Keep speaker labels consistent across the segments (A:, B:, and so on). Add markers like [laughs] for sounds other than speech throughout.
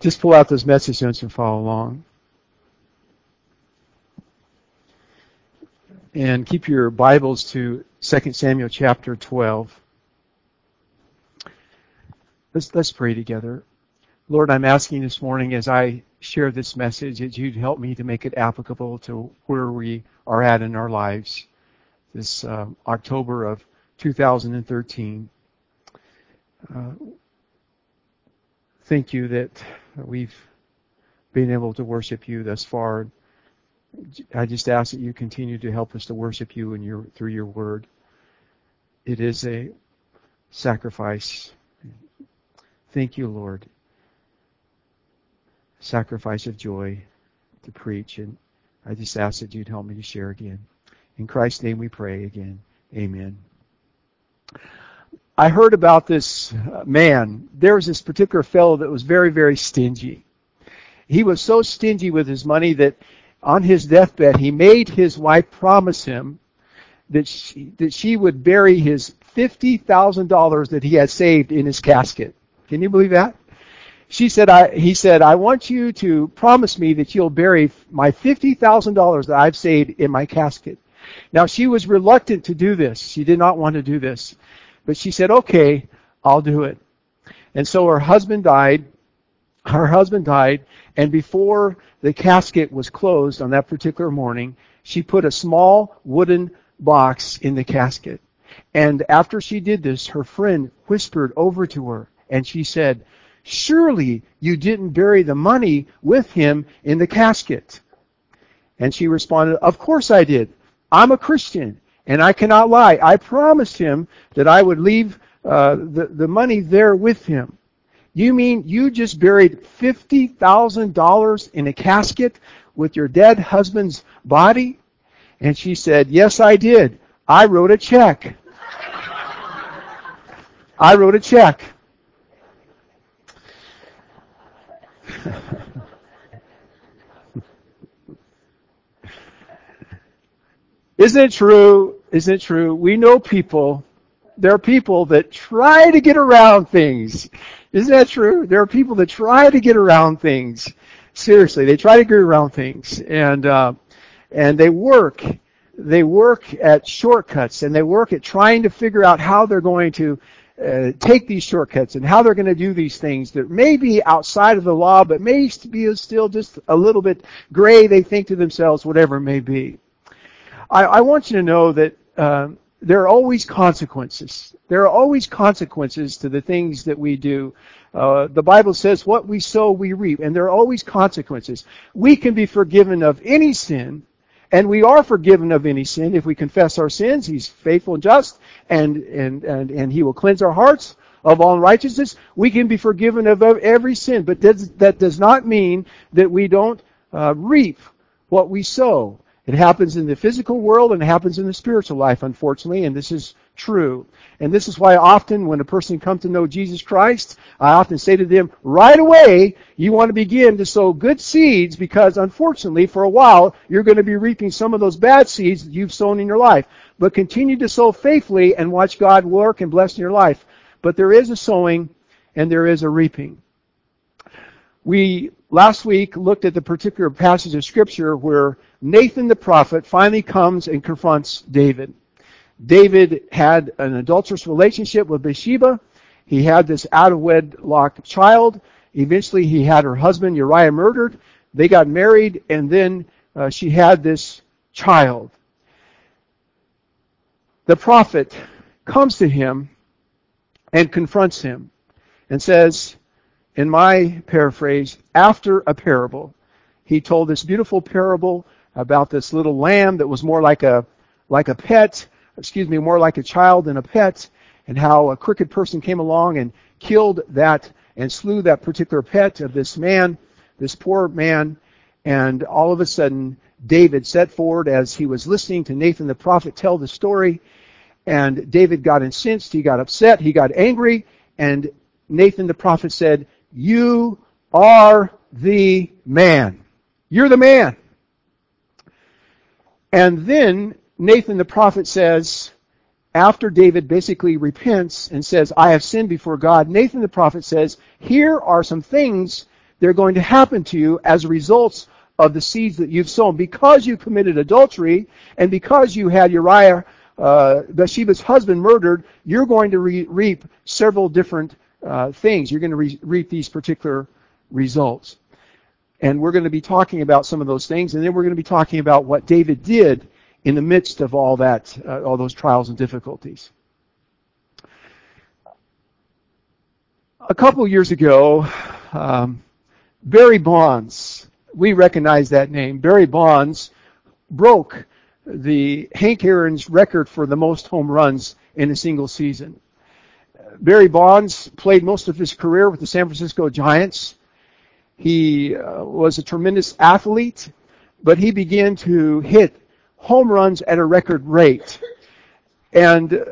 A: just pull out those message notes and follow along. And keep your Bibles to 2 Samuel chapter 12. Let's, let's pray together. Lord, I'm asking this morning as I share this message that you'd help me to make it applicable to where we are at in our lives this uh, October of 2013. Uh, thank you that we've been able to worship you thus far. I just ask that you continue to help us to worship you in your, through your word. It is a sacrifice. Thank you, Lord. Sacrifice of joy to preach. And I just ask that you'd help me to share again. In Christ's name we pray again. Amen. I heard about this uh, man. There was this particular fellow that was very, very stingy. He was so stingy with his money that on his deathbed he made his wife promise him that she, that she would bury his $50,000 that he had saved in his casket. Can you believe that? She said, I, he said, I want you to promise me that you'll bury my $50,000 that I've saved in my casket. Now she was reluctant to do this. She did not want to do this. But she said, okay, I'll do it. And so her husband died. Her husband died. And before the casket was closed on that particular morning, she put a small wooden box in the casket. And after she did this, her friend whispered over to her and she said, surely you didn't bury the money with him in the casket. And she responded, of course I did. I'm a Christian, and I cannot lie. I promised him that I would leave uh, the, the money there with him. You mean you just buried $50,000 in a casket with your dead husband's body? And she said, yes, I did. I wrote a check. I wrote a check. [laughs] Isn't it true? Isn't it true? We know people. There are people that try to get around things. Isn't that true? There are people that try to get around things. Seriously, they try to get around things, and uh, and they work. They work at shortcuts, and they work at trying to figure out how they're going to uh, take these shortcuts and how they're going to do these things that may be outside of the law, but may be still just a little bit gray. They think to themselves, whatever it may be. I, I want you to know that uh, there are always consequences. There are always consequences to the things that we do. Uh, the Bible says, what we sow, we reap. And there are always consequences. We can be forgiven of any sin, and we are forgiven of any sin if we confess our sins. He's faithful and just, and, and, and, and He will cleanse our hearts of all unrighteousness. We can be forgiven of every sin, but that does not mean that we don't uh, reap what we sow. It happens in the physical world and it happens in the spiritual life, unfortunately, and this is true. And this is why often when a person comes to know Jesus Christ, I often say to them, right away, you want to begin to sow good seeds because unfortunately, for a while, you're going to be reaping some of those bad seeds that you've sown in your life. But continue to sow faithfully and watch God work and bless in your life. But there is a sowing and there is a reaping. We last week looked at the particular passage of scripture where Nathan the prophet finally comes and confronts David. David had an adulterous relationship with Bathsheba. He had this out of wedlock child. Eventually he had her husband Uriah murdered. They got married and then uh, she had this child. The prophet comes to him and confronts him and says, in my paraphrase, after a parable. He told this beautiful parable about this little lamb that was more like a, like a pet, excuse me, more like a child than a pet, and how a crooked person came along and killed that and slew that particular pet of this man, this poor man, and all of a sudden David set forward as he was listening to Nathan the prophet tell the story, and David got incensed, he got upset, he got angry, and Nathan the prophet said, you are the man. You're the man. And then Nathan the prophet says, after David basically repents and says, I have sinned before God, Nathan the prophet says, here are some things They're going to happen to you as a result of the seeds that you've sown. Because you committed adultery and because you had Uriah, uh, Bathsheba's husband murdered, you're going to re- reap several different uh, things. You're going to re- reap these particular results. And we're going to be talking about some of those things, and then we're going to be talking about what David did in the midst of all that, uh, all those trials and difficulties. A couple years ago, um, Barry Bonds, we recognize that name. Barry Bonds broke the Hank Aaron's record for the most home runs in a single season. Barry Bonds played most of his career with the San Francisco Giants. He uh, was a tremendous athlete, but he began to hit home runs at a record rate. And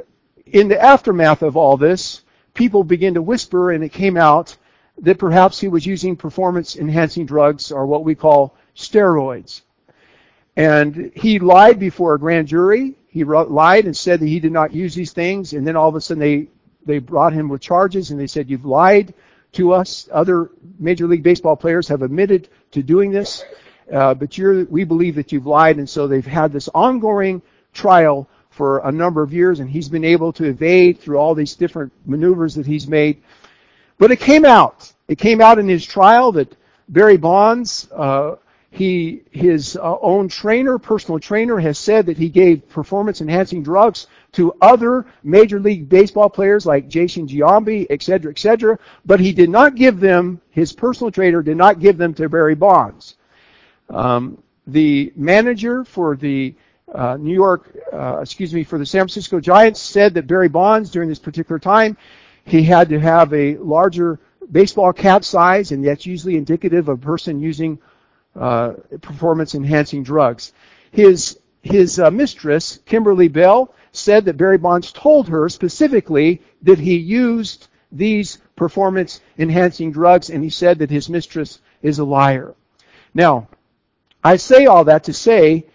A: in the aftermath of all this, people began to whisper, and it came out that perhaps he was using performance enhancing drugs or what we call steroids. And he lied before a grand jury. He lied and said that he did not use these things, and then all of a sudden they, they brought him with charges and they said, You've lied to us. Other Major League Baseball players have admitted to doing this, uh, but you're we believe that you've lied, and so they've had this ongoing trial for a number of years, and he's been able to evade through all these different maneuvers that he's made. But it came out. It came out in his trial that Barry Bonds, uh, he, his uh, own trainer, personal trainer, has said that he gave performance enhancing drugs to other Major League Baseball players like Jason Giambi, et cetera, et cetera, but he did not give them, his personal trainer did not give them to Barry Bonds. Um, the manager for the uh, New York, uh, excuse me, for the San Francisco Giants said that Barry Bonds during this particular time, he had to have a larger baseball cap size, and that's usually indicative of a person using uh, performance enhancing drugs. His his uh, mistress, Kimberly Bell, said that Barry Bonds told her specifically that he used these performance enhancing drugs, and he said that his mistress is a liar. Now, I say all that to say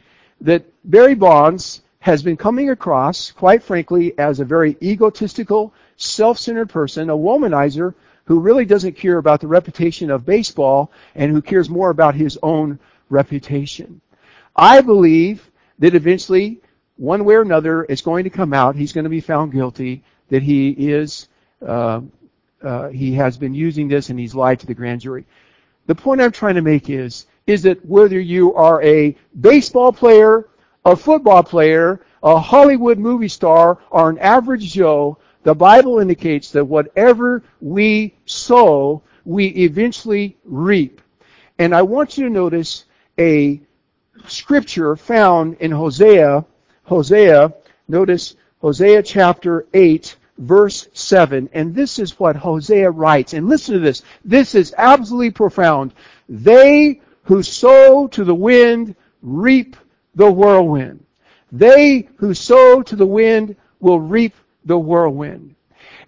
A: that Barry Bonds has been coming across, quite frankly, as a very egotistical, self-centered person, a womanizer who really doesn't care about the reputation of baseball and who cares more about his own reputation. I believe that eventually, one way or another, it's going to come out. He's going to be found guilty that he is uh, uh, he has been using this and he's lied to the grand jury. The point I'm trying to make is is that whether you are a baseball player, a football player, a Hollywood movie star, or an average Joe, the Bible indicates that whatever we sow, we eventually reap. And I want you to notice a scripture found in Hosea, Hosea, notice Hosea chapter 8, verse 7. And this is what Hosea writes. And listen to this. This is absolutely profound. They who sow to the wind reap the whirlwind. They who sow to the wind will reap the whirlwind.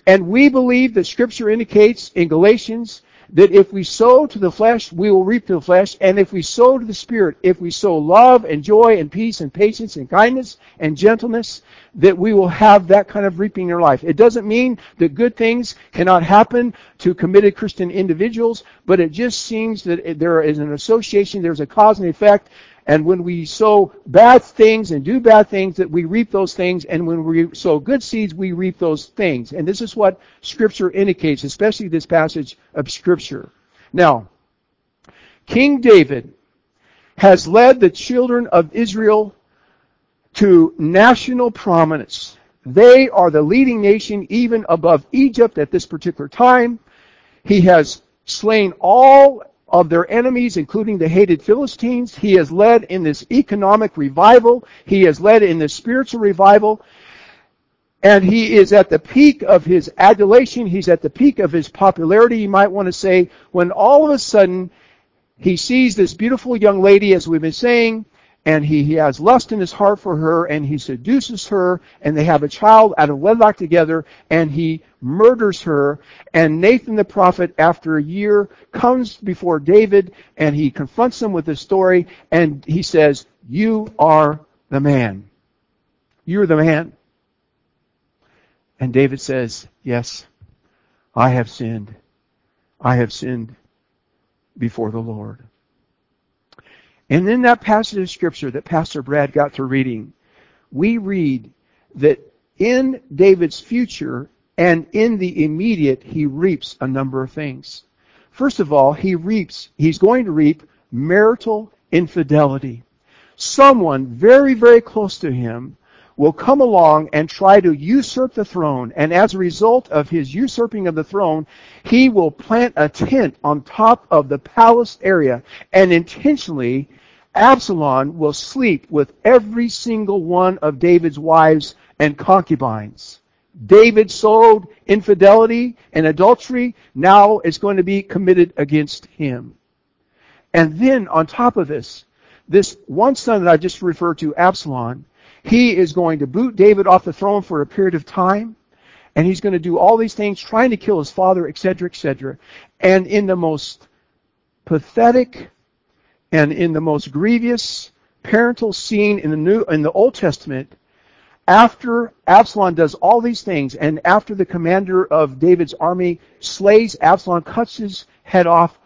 A: And we believe that scripture indicates in Galatians that if we sow to the flesh, we will reap to the flesh. And if we sow to the Spirit, if we sow love and joy and peace and patience and kindness and gentleness, that we will have that kind of reaping in our life. It doesn't mean that good things cannot happen to committed Christian individuals, but it just seems that there is an association, there's a cause and effect, and when we sow bad things and do bad things, that we reap those things. And when we sow good seeds, we reap those things. And this is what Scripture indicates, especially this passage of Scripture. Now, King David has led the children of Israel to national prominence. They are the leading nation even above Egypt at this particular time. He has slain all of their enemies, including the hated Philistines. He has led in this economic revival. He has led in this spiritual revival. And he is at the peak of his adulation. He's at the peak of his popularity, you might want to say, when all of a sudden he sees this beautiful young lady, as we've been saying, and he, he has lust in his heart for her, and he seduces her, and they have a child out of wedlock together, and he murders her. And Nathan the prophet, after a year, comes before David, and he confronts him with the story, and he says, You are the man. You're the man. And David says, Yes, I have sinned. I have sinned. before the Lord. And in that passage of scripture that Pastor Brad got to reading, we read that in David's future and in the immediate, he reaps a number of things. First of all, he reaps, he's going to reap marital infidelity. Someone very, very close to him will come along and try to usurp the throne. And as a result of his usurping of the throne, he will plant a tent on top of the palace area and intentionally Absalom will sleep with every single one of David's wives and concubines. David sowed infidelity and adultery. Now it's going to be committed against him. And then on top of this, this one son that I just referred to, Absalom, he is going to boot David off the throne for a period of time. And he's going to do all these things, trying to kill his father, etc., etc. And in the most pathetic and in the most grievous parental scene in the New in the Old Testament, after Absalom does all these things, and after the commander of David's army slays Absalom, cuts his head off,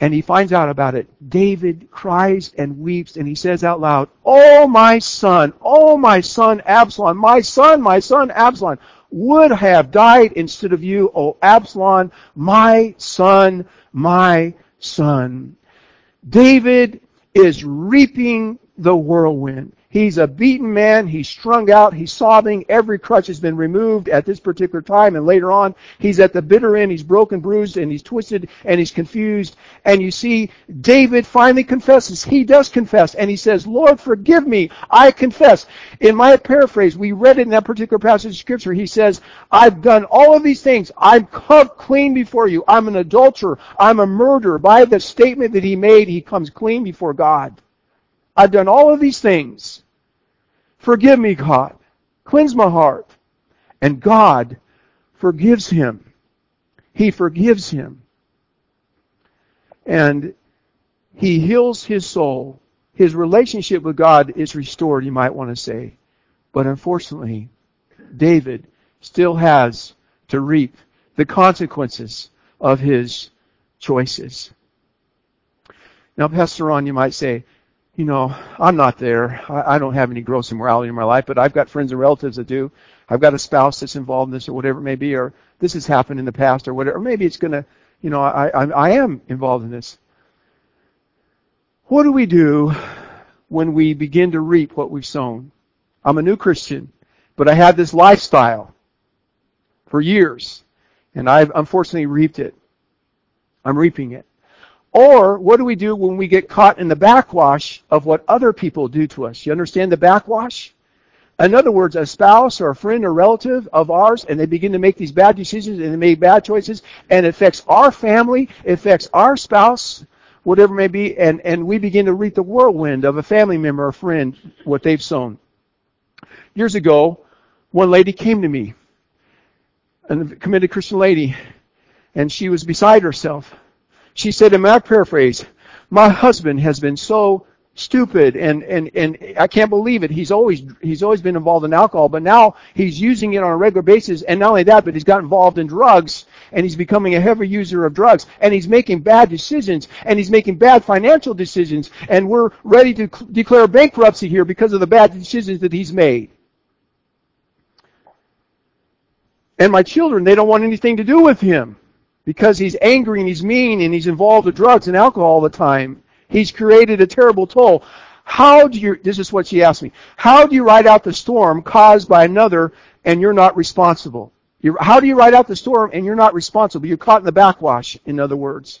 A: and he finds out about it, David cries and weeps, and he says out loud, Oh my son, oh my son Absalom, my son, my son Absalom, would have died instead of you, O Absalom, my son, my son. David is reaping the whirlwind. He's a beaten man. He's strung out. He's sobbing. Every crutch has been removed at this particular time. And later on, he's at the bitter end. He's broken, bruised, and he's twisted, and he's confused. And you see, David finally confesses. He does confess. And he says, Lord, forgive me. I confess. In my paraphrase, we read it in that particular passage of scripture. He says, I've done all of these things. I'm clean before you. I'm an adulterer. I'm a murderer. By the statement that he made, he comes clean before God. I've done all of these things. Forgive me, God. Cleanse my heart. And God forgives him. He forgives him. And he heals his soul. His relationship with God is restored, you might want to say. But unfortunately, David still has to reap the consequences of his choices. Now, Pastor Ron, you might say, you know, I'm not there. I, I don't have any gross immorality in my life, but I've got friends and relatives that do. I've got a spouse that's involved in this or whatever it may be, or this has happened in the past or whatever. Or maybe it's going to, you know, I, I, I am involved in this. What do we do when we begin to reap what we've sown? I'm a new Christian, but I had this lifestyle for years, and I've unfortunately reaped it. I'm reaping it. Or what do we do when we get caught in the backwash of what other people do to us? You understand the backwash? In other words, a spouse or a friend or relative of ours, and they begin to make these bad decisions and they make bad choices, and it affects our family, it affects our spouse, whatever it may be, and, and we begin to reap the whirlwind of a family member or friend, what they've sown. Years ago, one lady came to me, a committed Christian lady, and she was beside herself. She said in my paraphrase, my husband has been so stupid and, and, and I can't believe it. He's always, he's always been involved in alcohol, but now he's using it on a regular basis. And not only that, but he's got involved in drugs and he's becoming a heavy user of drugs and he's making bad decisions and he's making bad financial decisions and we're ready to cl- declare bankruptcy here because of the bad decisions that he's made. And my children, they don't want anything to do with him because he's angry and he's mean and he's involved with drugs and alcohol all the time. He's created a terrible toll. How do you, this is what she asked me, how do you ride out the storm caused by another and you're not responsible? You're, how do you ride out the storm and you're not responsible? You're caught in the backwash, in other words.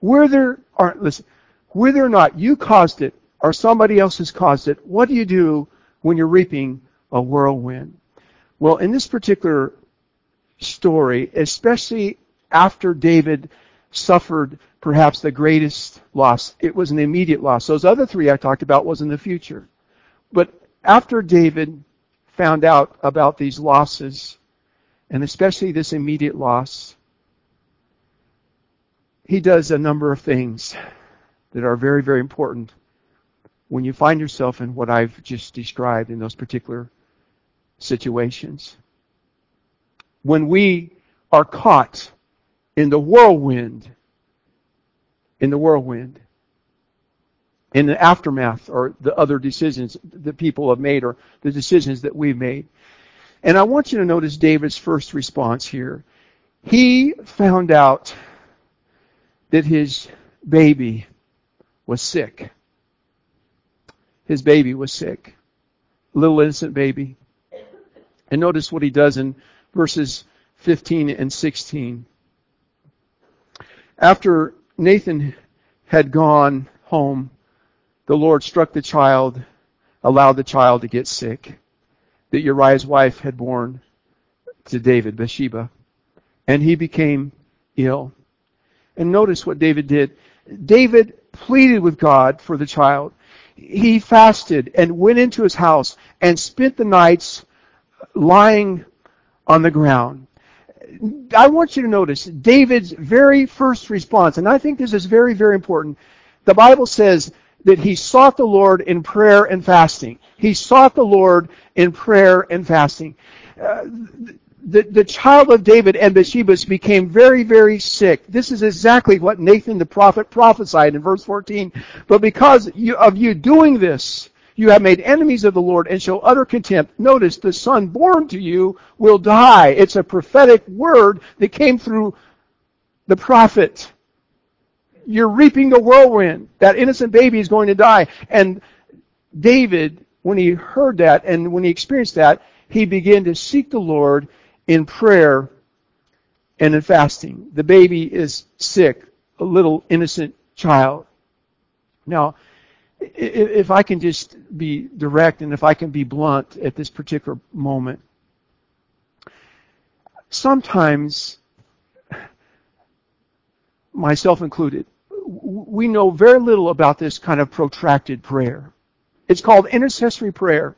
A: Whether, or, listen, whether or not you caused it or somebody else has caused it, what do you do when you're reaping a whirlwind? Well, in this particular story, especially after David suffered perhaps the greatest loss. It was an immediate loss. Those other three I talked about was in the future. But after David found out about these losses, and especially this immediate loss, he does a number of things that are very, very important when you find yourself in what I've just described in those particular situations. When we are caught in the whirlwind. In the whirlwind. In the aftermath or the other decisions that people have made or the decisions that we've made. And I want you to notice David's first response here. He found out that his baby was sick. His baby was sick. Little innocent baby. And notice what he does in verses 15 and 16. After Nathan had gone home, the Lord struck the child, allowed the child to get sick that Uriah's wife had borne to David, Bathsheba. And he became ill. And notice what David did. David pleaded with God for the child. He fasted and went into his house and spent the nights lying on the ground. I want you to notice David's very first response, and I think this is very, very important. The Bible says that he sought the Lord in prayer and fasting. He sought the Lord in prayer and fasting. Uh, the, the child of David and Bathsheba became very, very sick. This is exactly what Nathan the prophet prophesied in verse 14. But because you, of you doing this, you have made enemies of the Lord and show utter contempt. Notice the son born to you will die. It's a prophetic word that came through the prophet. You're reaping the whirlwind. That innocent baby is going to die. And David, when he heard that and when he experienced that, he began to seek the Lord in prayer and in fasting. The baby is sick, a little innocent child. Now, if I can just be direct and if I can be blunt at this particular moment, sometimes, myself included, we know very little about this kind of protracted prayer. It's called intercessory prayer.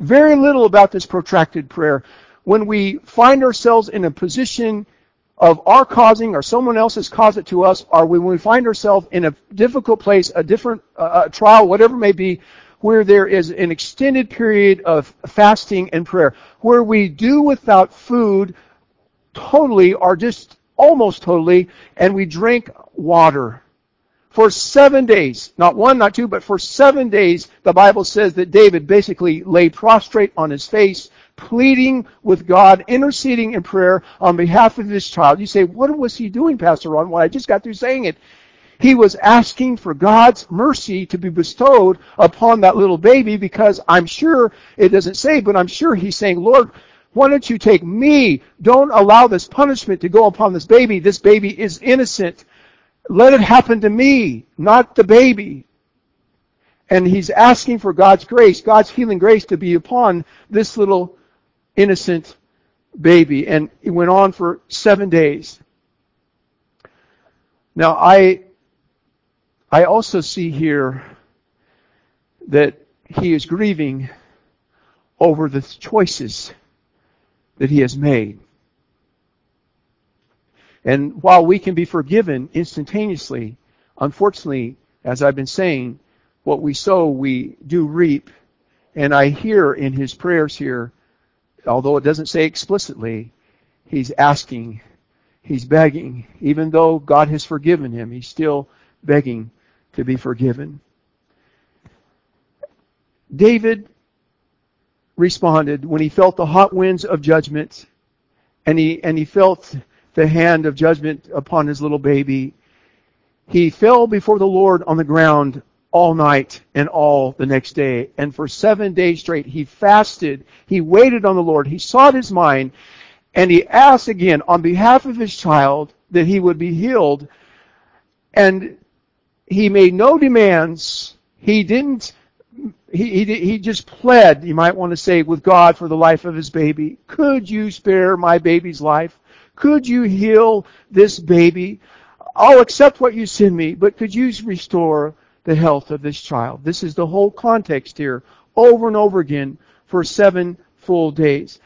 A: Very little about this protracted prayer when we find ourselves in a position of our causing or someone else's has caused it to us, or when we find ourselves in a difficult place, a different uh, trial, whatever it may be, where there is an extended period of fasting and prayer, where we do without food totally or just almost totally, and we drink water. For seven days, not one, not two, but for seven days, the Bible says that David basically lay prostrate on his face pleading with God, interceding in prayer on behalf of his child. You say, what was he doing, Pastor Ron? Well, I just got through saying it. He was asking for God's mercy to be bestowed upon that little baby because I'm sure, it doesn't say, but I'm sure he's saying, Lord, why don't you take me? Don't allow this punishment to go upon this baby. This baby is innocent. Let it happen to me, not the baby. And he's asking for God's grace, God's healing grace to be upon this little innocent baby. And it went on for seven days. Now, I, I also see here that he is grieving over the choices that he has made. And while we can be forgiven instantaneously, unfortunately, as I've been saying, what we sow, we do reap. And I hear in his prayers here although it doesn't say explicitly, he's asking, he's begging. Even though God has forgiven him, he's still begging to be forgiven. David responded when he felt the hot winds of judgment and he, and he felt the hand of judgment upon his little baby. He fell before the Lord on the ground all night and all the next day. And for seven days straight, he fasted. He waited on the Lord. He sought his mind. And he asked again on behalf of his child that he would be healed. And he made no demands. He didn't, he, he, he just pled, you might want to say, with God for the life of his baby. Could you spare my baby's life? Could you heal this baby? I'll accept what you send me, but could you restore the health of this child. This is the whole context here, over and over again, for seven full days.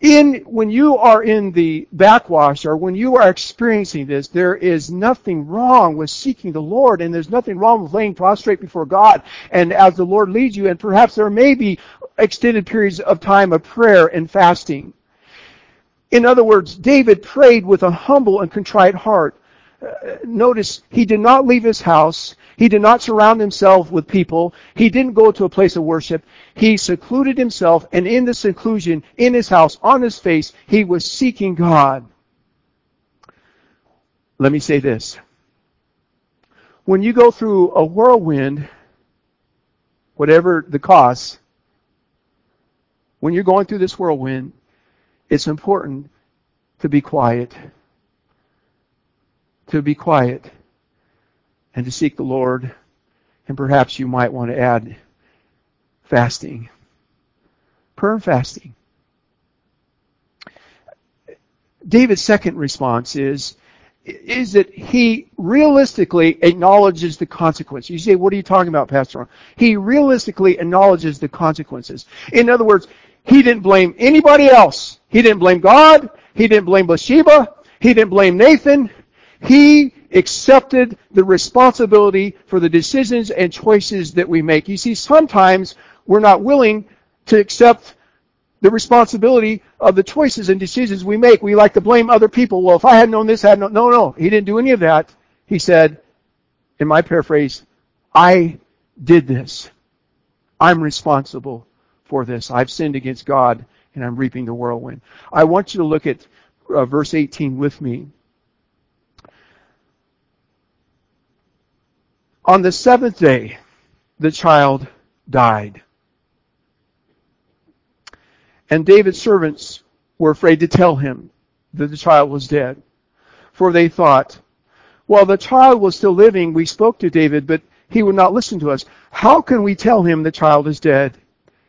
A: In, when you are in the backwash or when you are experiencing this, there is nothing wrong with seeking the Lord and there's nothing wrong with laying prostrate before God and as the Lord leads you and perhaps there may be extended periods of time of prayer and fasting. In other words, David prayed with a humble and contrite heart. Uh, notice, he did not leave his house. He did not surround himself with people. He didn't go to a place of worship. He secluded himself, and in the seclusion, in his house, on his face, he was seeking God. Let me say this. When you go through a whirlwind, whatever the cost, when you're going through this whirlwind, it's important to be quiet. To be quiet and to seek the Lord. And perhaps you might want to add fasting. Prayer and fasting. David's second response is, is that he realistically acknowledges the consequences. You say, what are you talking about, Pastor? He realistically acknowledges the consequences. In other words, he didn't blame anybody else. He didn't blame God. He didn't blame Bathsheba. He didn't blame Nathan. He accepted the responsibility for the decisions and choices that we make. You see, sometimes we're not willing to accept the responsibility of the choices and decisions we make. We like to blame other people. Well, if I had known this, I had no, no, no. He didn't do any of that. He said, in my paraphrase, I did this. I'm responsible for this. I've sinned against God and I'm reaping the whirlwind. I want you to look at uh, verse 18 with me. On the seventh day, the child died. And David's servants were afraid to tell him that the child was dead. For they thought, while the child was still living, we spoke to David, but he would not listen to us. How can we tell him the child is dead?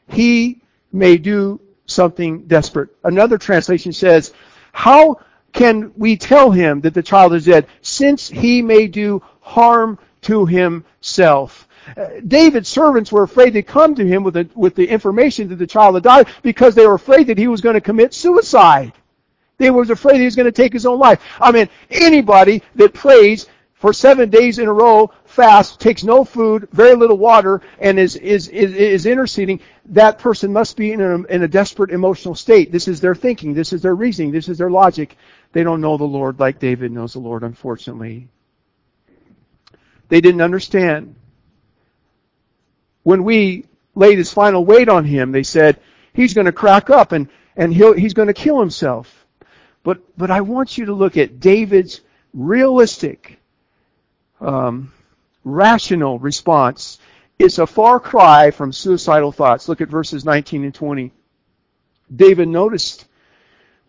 A: He may do something desperate. Another translation says, how can we tell him that the child is dead since he may do harm to himself. Uh, David's servants were afraid to come to him with the, with the information that the child had died because they were afraid that he was going to commit suicide. They were afraid he was going to take his own life. I mean, anybody that prays for seven days in a row, fast, takes no food, very little water, and is, is, is, is interceding, that person must be in a, in a desperate emotional state. This is their thinking. This is their reasoning. This is their logic. They don't know the Lord like David knows the Lord, unfortunately. They didn't understand. When we laid his final weight on him, they said, he's going to crack up and, and he'll, he's going to kill himself. But, but I want you to look at David's realistic, um, rational response. It's a far cry from suicidal thoughts. Look at verses 19 and 20. David noticed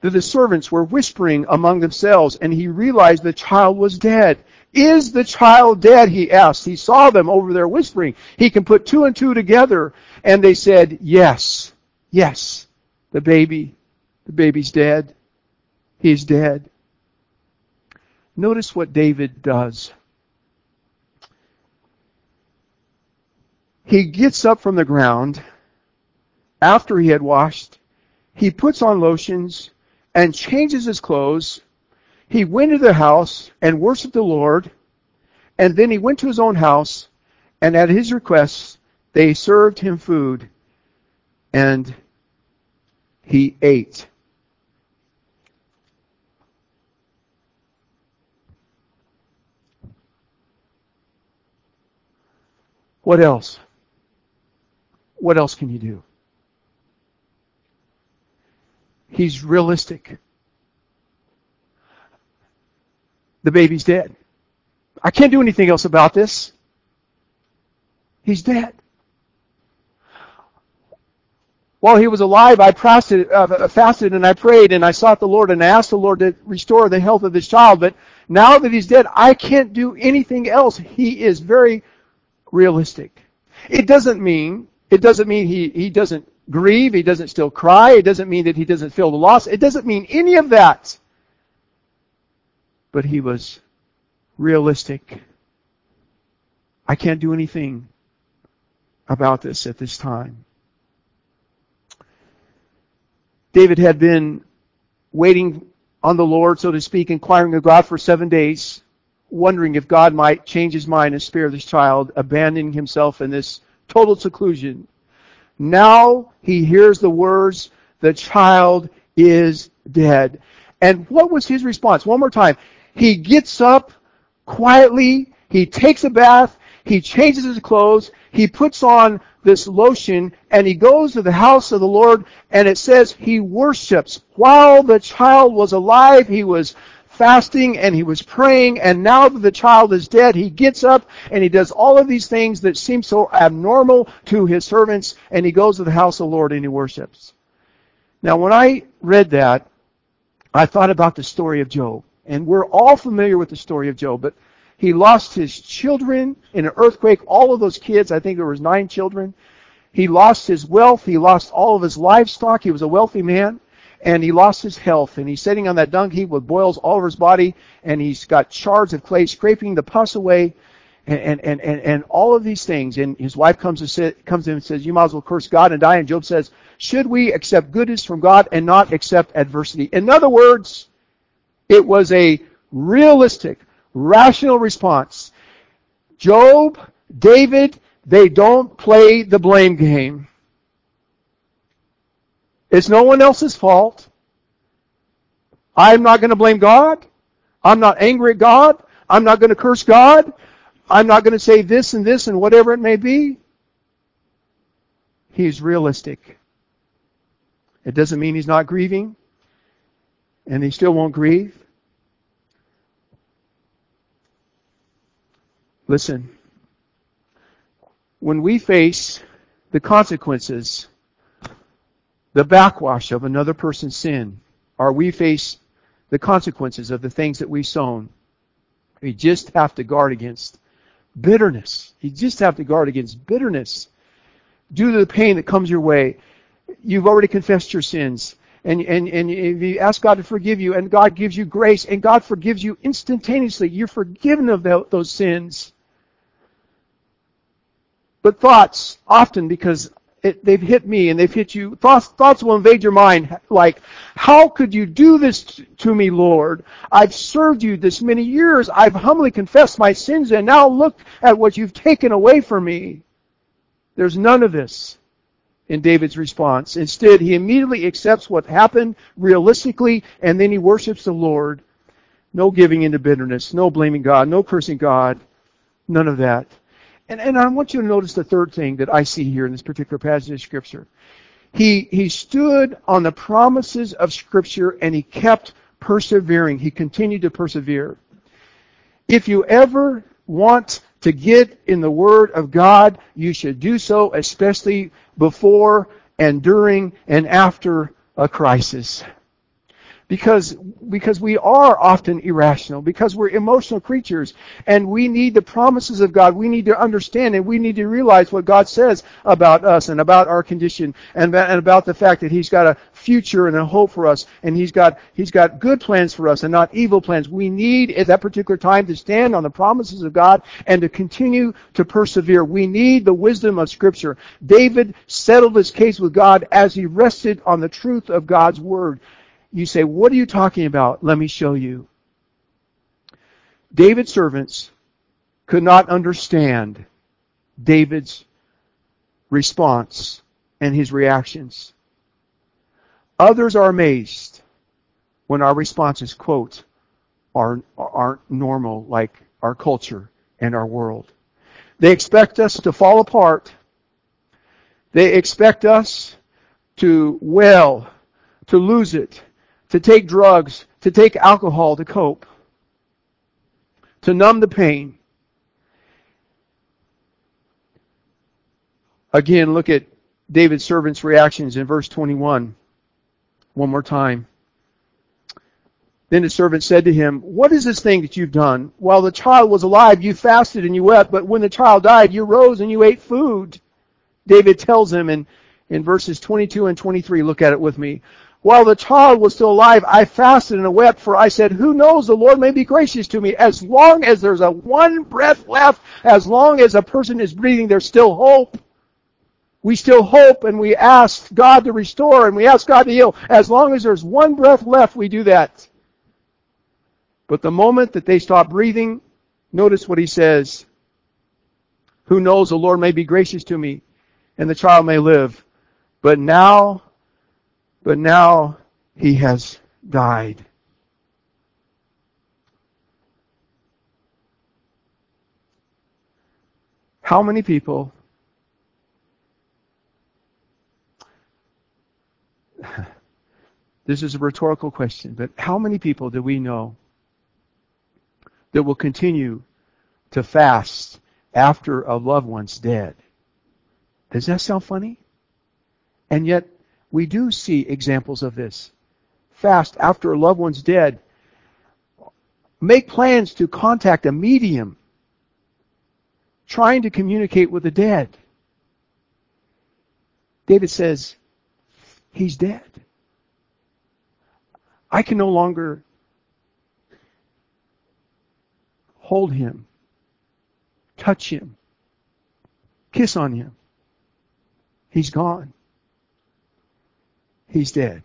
A: that the servants were whispering among themselves, and he realized the child was dead. Is the child dead? He asked. He saw them over there whispering. He can put two and two together. And they said, yes, yes, the baby, the baby's dead. He's dead. Notice what David does. He gets up from the ground after he had washed. He puts on lotions and changes his clothes he went into the house and worshiped the Lord, and then he went to his own house, and at his request, they served him food, and he ate. What else? What else can you do? He's realistic. the baby's dead. I can't do anything else about this. He's dead. While he was alive, I fasted, uh, fasted and I prayed and I sought the Lord and I asked the Lord to restore the health of this child. But now that he's dead, I can't do anything else. He is very realistic. It doesn't mean, it doesn't mean he, he doesn't grieve, he doesn't still cry, it doesn't mean that he doesn't feel the loss, it doesn't mean any of that but he was realistic. I can't do anything about this at this time. David had been waiting on the Lord, so to speak, inquiring of God for seven days, wondering if God might change his mind and spare this child, abandoning himself in this total seclusion. Now he hears the words, the child is dead. And what was his response? One more time. He gets up quietly, he takes a bath, he changes his clothes, he puts on this lotion, and he goes to the house of the Lord, and it says he worships. While the child was alive, he was fasting and he was praying, and now that the child is dead, he gets up and he does all of these things that seem so abnormal to his servants, and he goes to the house of the Lord and he worships. Now, when I read that, I thought about the story of Job. And we're all familiar with the story of Job, but he lost his children in an earthquake, all of those kids, I think there was nine children. He lost his wealth, he lost all of his livestock, he was a wealthy man and he lost his health, and he's sitting on that dung heap with boils all over his body, and he's got shards of clay scraping the pus away, and and and and, all of these things. And his wife comes to sit, comes in and says, "You might as well curse God and die." And Job says, "Should we accept goodness from God and not accept adversity?" In other words, it was a realistic, rational response. Job, David, they don't play the blame game. It's no one else's fault. I'm not going to blame God. I'm not angry at God. I'm not going to curse God. I'm not going to say this and this and whatever it may be. He's realistic. It doesn't mean he's not grieving, and he still won't grieve. Listen, when we face the consequences the backwash of another person's sin, or we face the consequences of the things that we've sown. We just have to guard against bitterness. You just have to guard against bitterness. Due to the pain that comes your way, you've already confessed your sins. And, and, and if you ask God to forgive you, and God gives you grace, and God forgives you instantaneously, you're forgiven of those sins. But thoughts, often because it, they've hit me and they've hit you. Thoughts, thoughts will invade your mind like, how could you do this to me, Lord? I've served you this many years. I've humbly confessed my sins and now look at what you've taken away from me. There's none of this in David's response. Instead, he immediately accepts what happened realistically and then he worships the Lord. No giving into bitterness, no blaming God, no cursing God, none of that. And, and I want you to notice the third thing that I see here in this particular passage of Scripture. He, he stood on the promises of Scripture and he kept persevering. He continued to persevere. If you ever want to get in the Word of God, you should do so, especially before and during and after a crisis because because we are often irrational because we're emotional creatures and we need the promises of God. We need to understand and we need to realize what God says about us and about our condition and, and about the fact that he's got a future and a hope for us and he's got he's got good plans for us and not evil plans. We need at that particular time to stand on the promises of God and to continue to persevere. We need the wisdom of scripture. David settled his case with God as he rested on the truth of God's word you say, What are you talking about? Let me show you. David's servants could not understand David's response and his reactions. Others are amazed when our responses, quote, are, aren't normal like our culture and our world. They expect us to fall apart. They expect us to well, to lose it, to take drugs, to take alcohol to cope, to numb the pain. Again, look at David's servant's reactions in verse 21. One more time. Then the servant said to him, What is this thing that you've done? While the child was alive, you fasted and you wept, but when the child died, you rose and you ate food. David tells him in, in verses 22 and 23, look at it with me. While the child was still alive, I fasted and wept, for I said, Who knows, the Lord may be gracious to me. As long as there's a one breath left, as long as a person is breathing, there's still hope. We still hope and we ask God to restore and we ask God to heal. As long as there's one breath left, we do that. But the moment that they stop breathing, notice what he says. Who knows, the Lord may be gracious to me and the child may live. But now but now he has died. How many people [sighs] This is a rhetorical question, but how many people do we know that will continue to fast after a loved one's dead? Does that sound funny? And yet, we do see examples of this. Fast after a loved one's dead. Make plans to contact a medium trying to communicate with the dead. David says, He's dead. I can no longer hold him, touch him, kiss on him. He's gone. He's dead.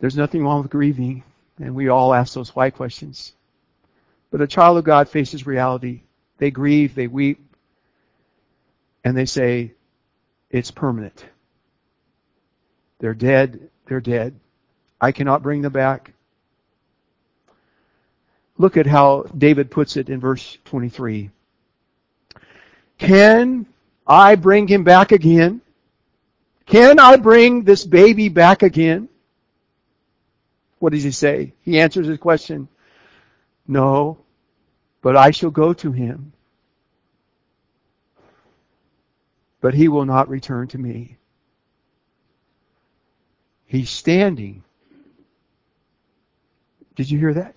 A: There's nothing wrong with grieving, and we all ask those why questions. But a child of God faces reality. They grieve, they weep, and they say, it's permanent. They're dead. They're dead. I cannot bring them back. Look at how David puts it in verse 23. Can I bring him back again? Can I bring this baby back again? What does he say? He answers his question. No, but I shall go to him. But he will not return to me. He's standing. Did you hear that?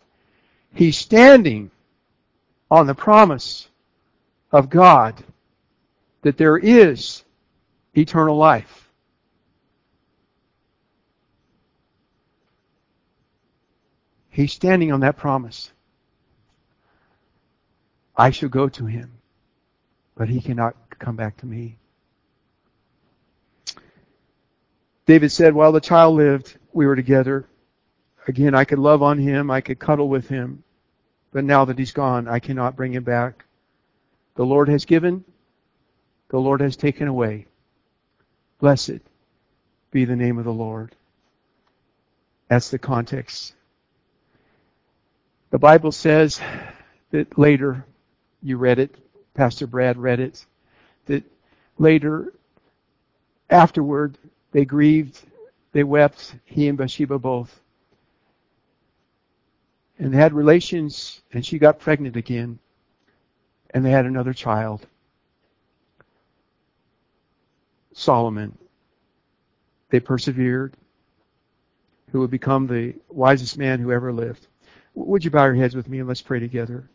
A: He's standing on the promise of God that there is eternal life. He's standing on that promise. I shall go to him, but he cannot come back to me. David said, while the child lived, we were together. Again, I could love on him, I could cuddle with him, but now that he's gone, I cannot bring him back. The Lord has given, the Lord has taken away. Blessed be the name of the Lord. That's the context. The Bible says that later, you read it, Pastor Brad read it, that later, afterward, they grieved, they wept, he and Bathsheba both. And they had relations, and she got pregnant again, and they had another child, Solomon. They persevered, who would become the wisest man who ever lived. Would you bow your heads with me and let's pray together?